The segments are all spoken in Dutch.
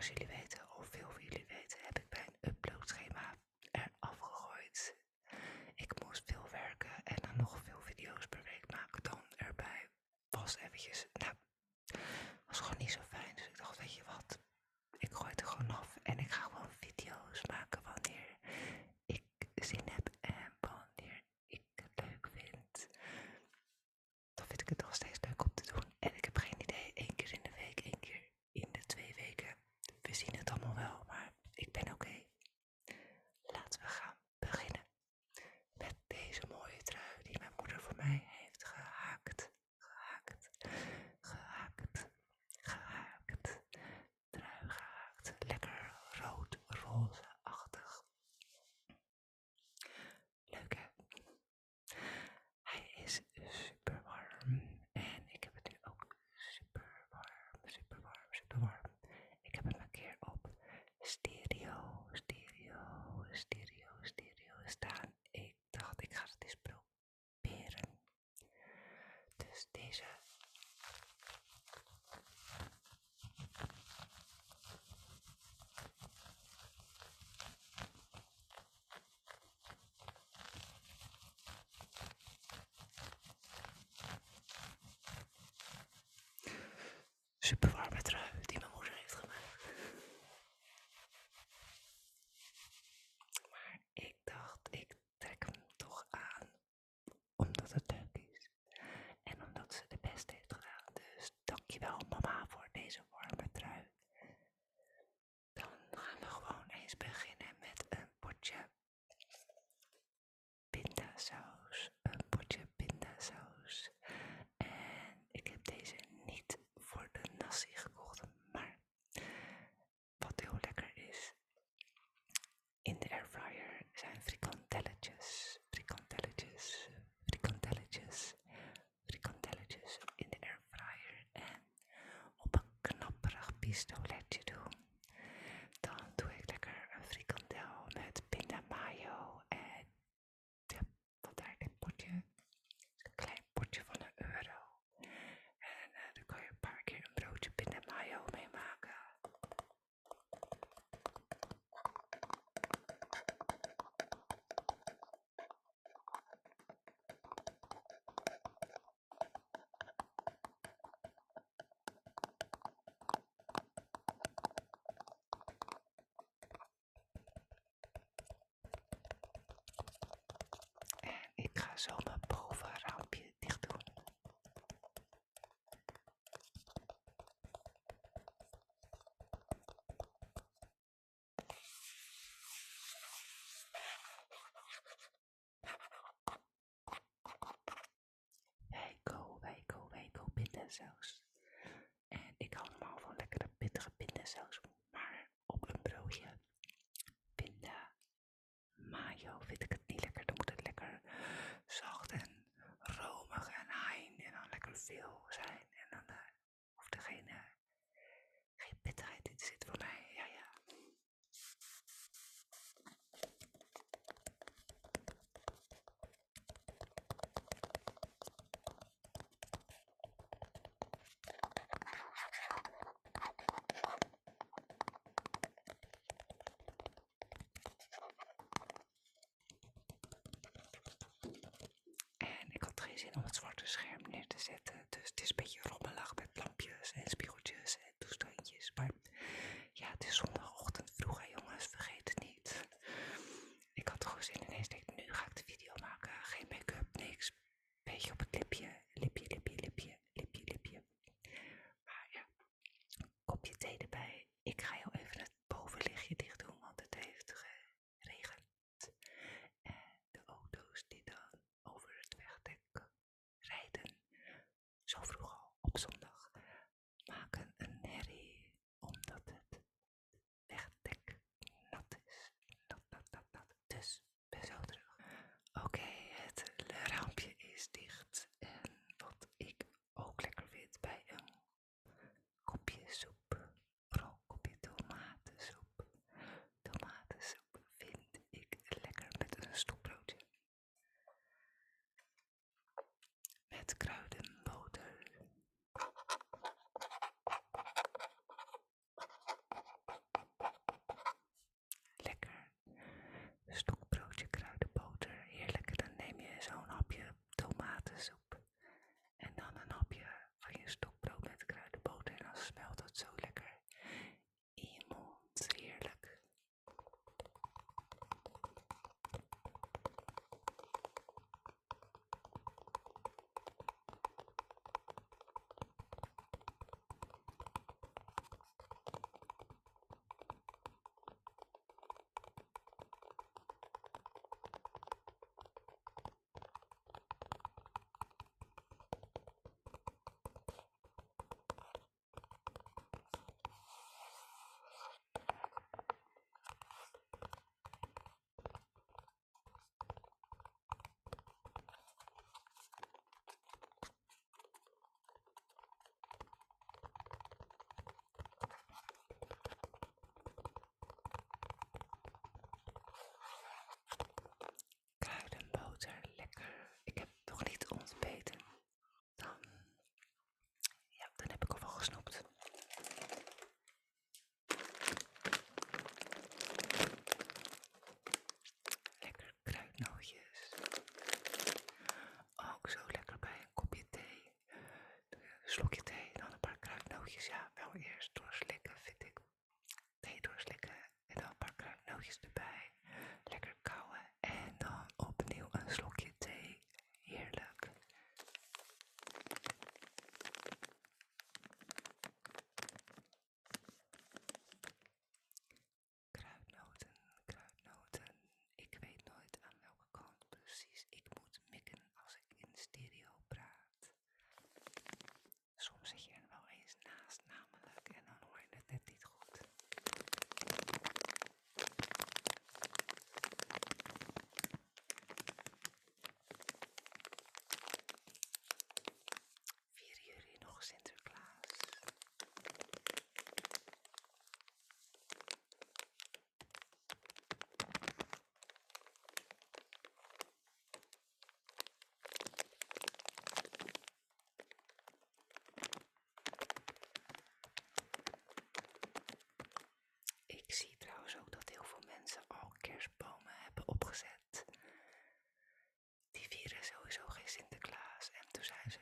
Als jullie weten, of veel van jullie weten, heb ik mijn uploadschema eraf gegooid. Ik moest veel werken en dan nog veel video's per week maken dan erbij. Was eventjes stereo, stereo, stereo, stereo staan. Ik dacht, ik ga het eens proberen. Dus deze Please don't let you ourselves. zin om het zwarte scherm neer te zetten. Dus het is een beetje rommelig met lampjes en spiegeltjes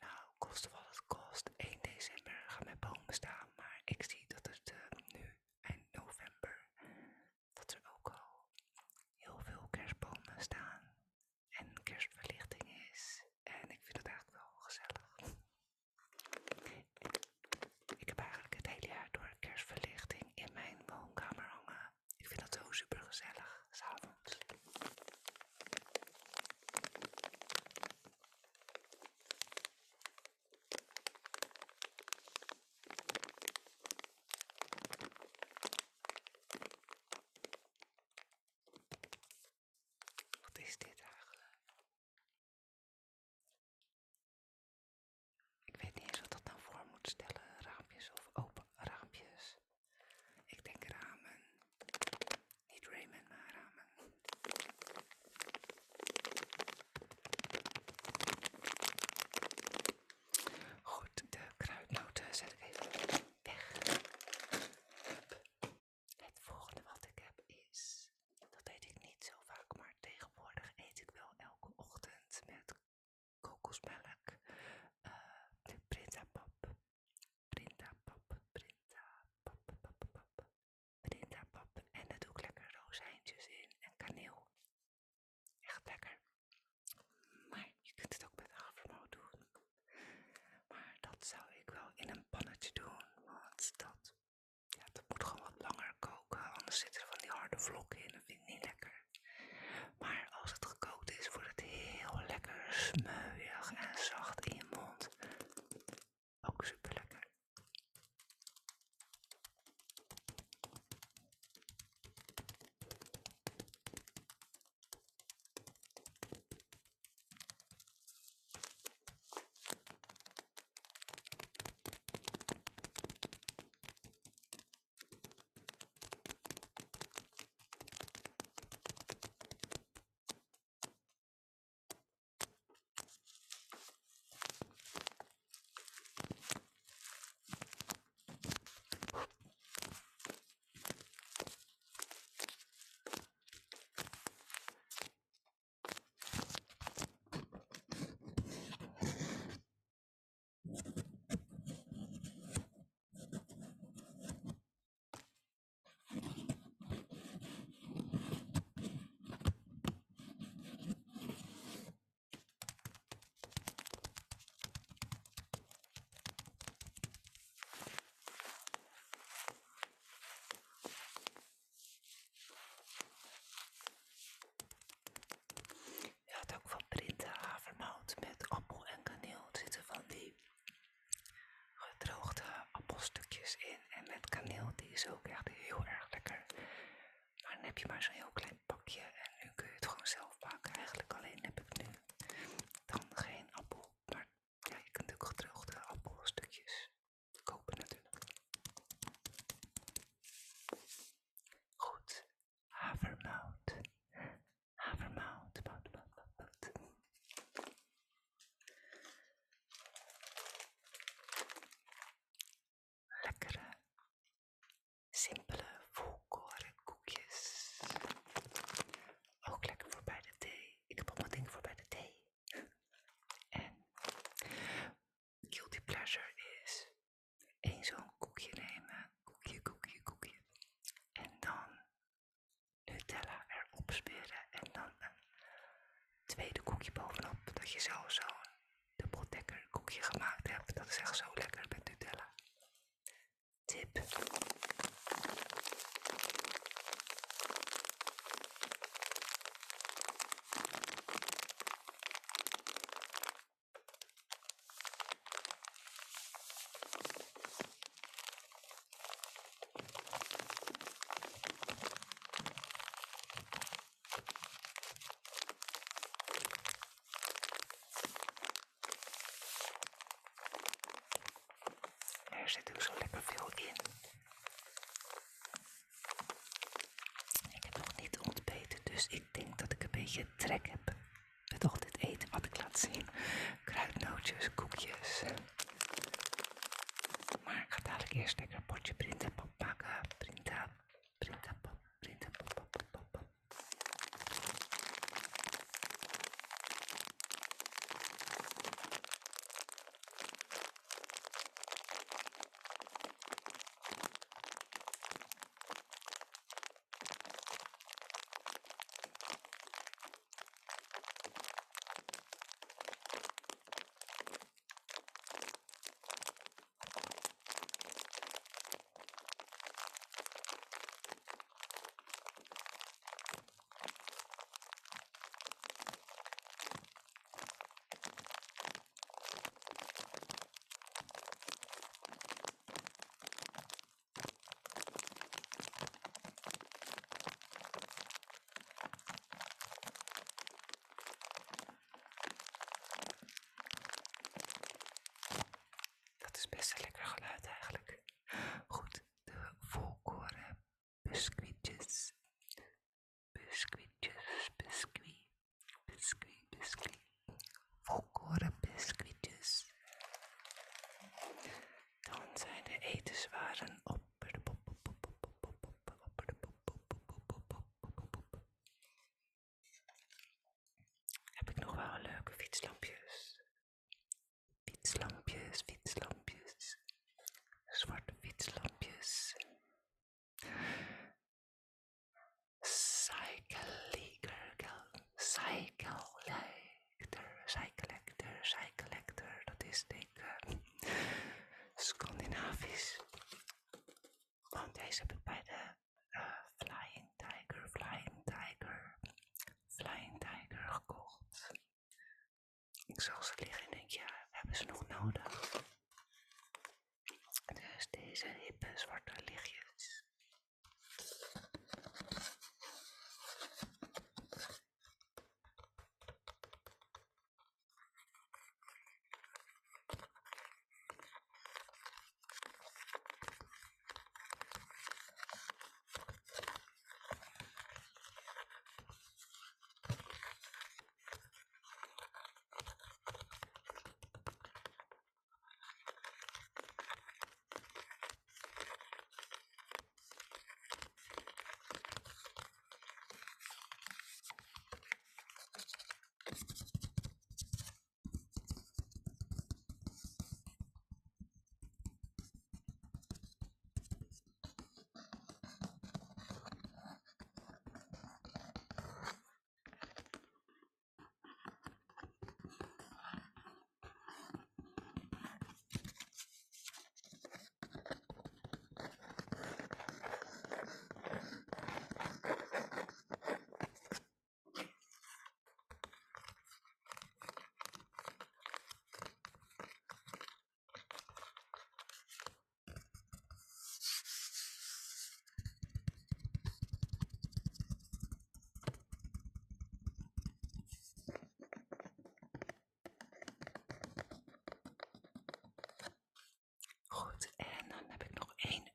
now, close the. Flug hin. 平板上有。pleasure is één zo'n koekje nemen, koekje, koekje, koekje. En dan Nutella erop smeren en dan een tweede koekje bovenop. Dat je zo zo'n dubbel koekje gemaakt hebt. Dat is echt zo lekker met Nutella. Tip. Ik heb nog niet ontbeten, dus ik denk dat ik een beetje trek heb met al dit eten wat ik laat zien. Kruidnootjes, koekjes. Maar ik ga dadelijk eerst lekker een potje printen pakken. zoals ze liggen, denk je, ja, hebben ze nog nodig? ain't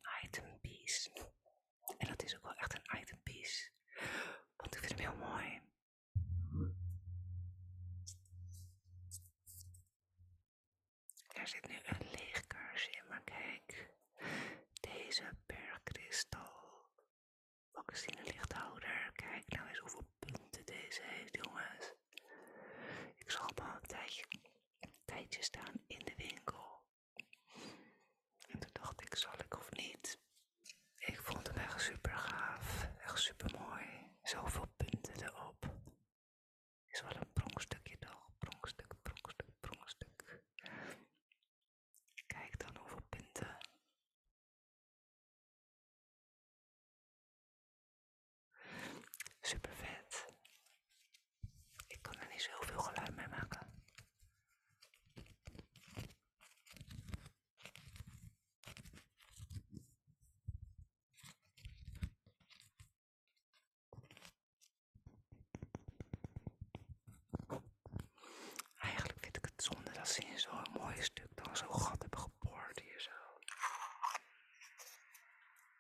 als ze zo'n mooi stuk dan zo'n gat hebben geboord hier zo.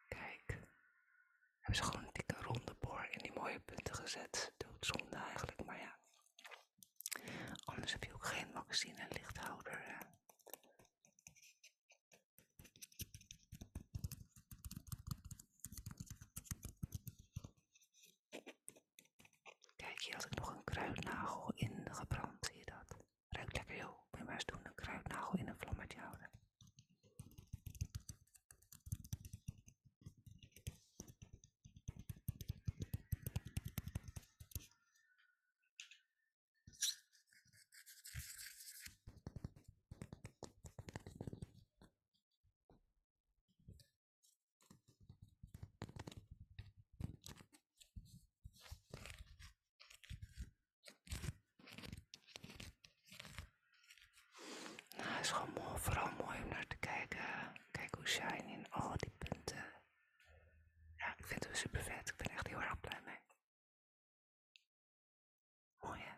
Kijk. Hebben ze gewoon een dikke ronde boor in die mooie punten gezet. Doodzonde eigenlijk, maar ja. Anders heb je ook geen magazine en lichthouder. Hè. Kijk, hier had ik nog een kruidnagel in gebrand, zie je dat? Ruikt lekker joh. Moet je maar eens doen, een kruidnagel in een vlammetje houden. Nou, het is gewoon mooi, vooral mooi om naar te kijken. Kijk hoe shiny in al die punten. Ja, ik vind het super vet. Ik ben echt heel erg blij mee. Mooi hè?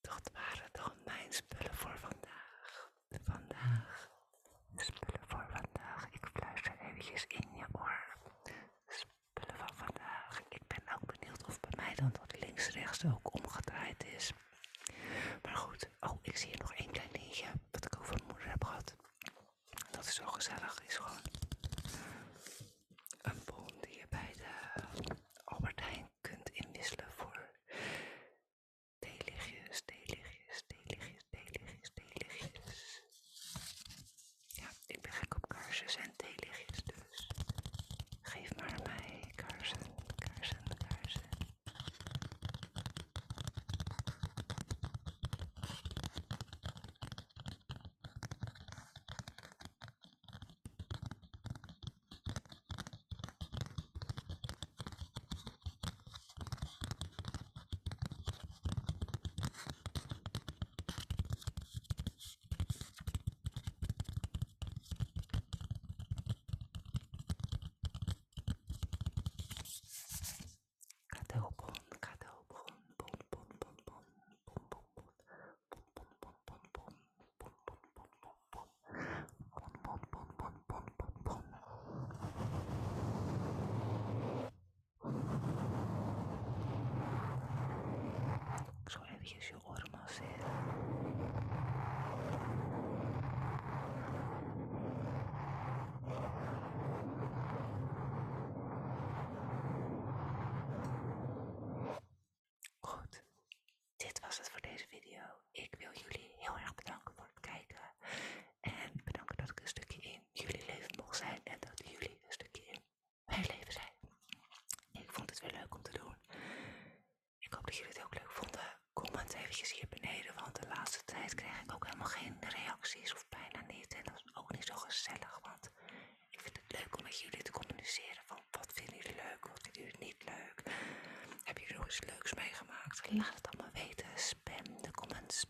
Dat waren dan mijn spullen voor vandaag. Vandaag. Spullen voor vandaag. Ik fluister eventjes in je oor. Spullen van vandaag. Ik ben ook benieuwd of bij mij dan dat links-rechts ook omgedraaid is. Maar goed, oh, ik zie hier nog één klein dingetje wat ik over mijn moeder heb gehad. Dat is zo gezellig, is gewoon 也是。Tijd krijg ik ook helemaal geen reacties of bijna niet. En dat is ook niet zo gezellig, want ik vind het leuk om met jullie te communiceren van wat vinden jullie leuk, wat vinden jullie niet leuk. Heb je nog eens leuks meegemaakt? Laat het allemaal weten. Spam de comments